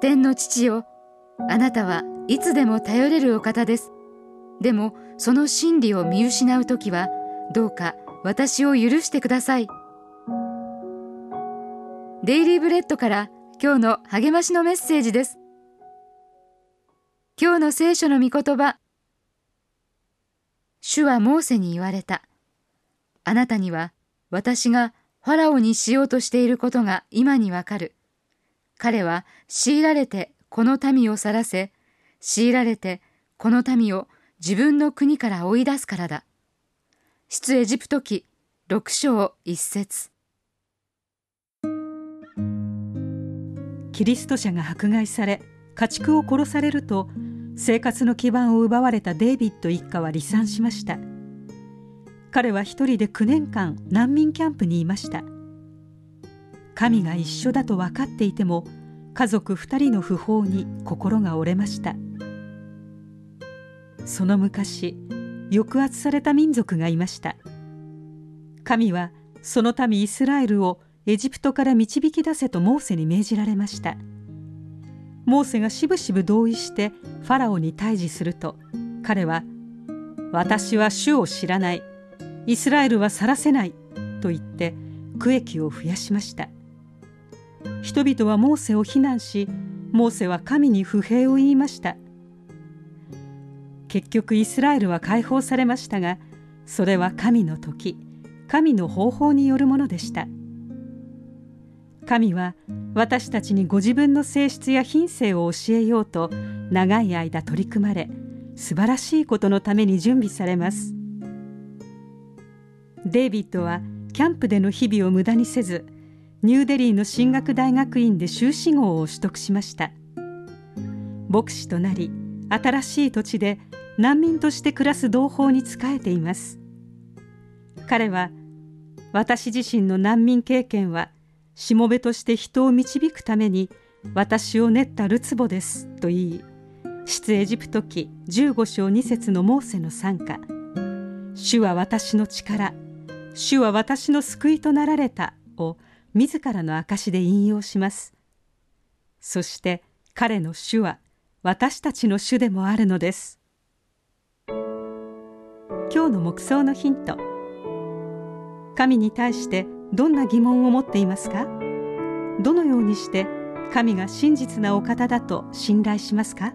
天の父よあなたはいつでも頼れるお方です。でもその真理を見失う時はどうか私を許してください。デイリーブレッドから今日の励ましのメッセージです。今日の聖書の御言葉。主はモーセに言われた。あなたには私がファラオにしようとしていることが今にわかる。彼は強いられてこの民を去らせ強いられてこの民を自分の国から追い出すからだ。出エジプト記六章一節。キリスト者が迫害され家畜を殺されると生活の基盤を奪われたデイビッド一家は離散しました。彼は一人で9年間難民キャンプにいました。神が一緒だと分かっていても家族2人の訃報に心が折れました。その昔抑圧された民族がいました。神はその民イスラエルをエジプトから導き出せとモーセに命じられました。モーセがしぶしぶ同意してファラオに対峙すると彼は「私は主を知らない。イスラエルは去らせない」と言って区域を増やしました。人々はモーセを非難しモーセは神に不平を言いました。結局イスラエルは解放されましたがそれは神の時神の方法によるものでした。神は私たちにご自分の性質や品性を教えようと長い間取り組まれ素晴らしいことのために準備されます。デイビッドはキャンプでの日々を無駄にせずニューデリーの進学大学院で修士号を取得しました。牧師となり新しい土地で難民として暮らす同胞に仕えています。彼は私自身の難民経験はしもべとして人を導くために私を練ったるつぼですと言い出エジプト記15章2節のモーセの参加。主は私の力主は私の救いとなられたを自らの証で引用します。そして彼の主は私たちの主でもあるのです。今日の目想のヒント。神に対してどんな疑問を持っていますか？どのようにして神が真実なお方だと信頼しますか？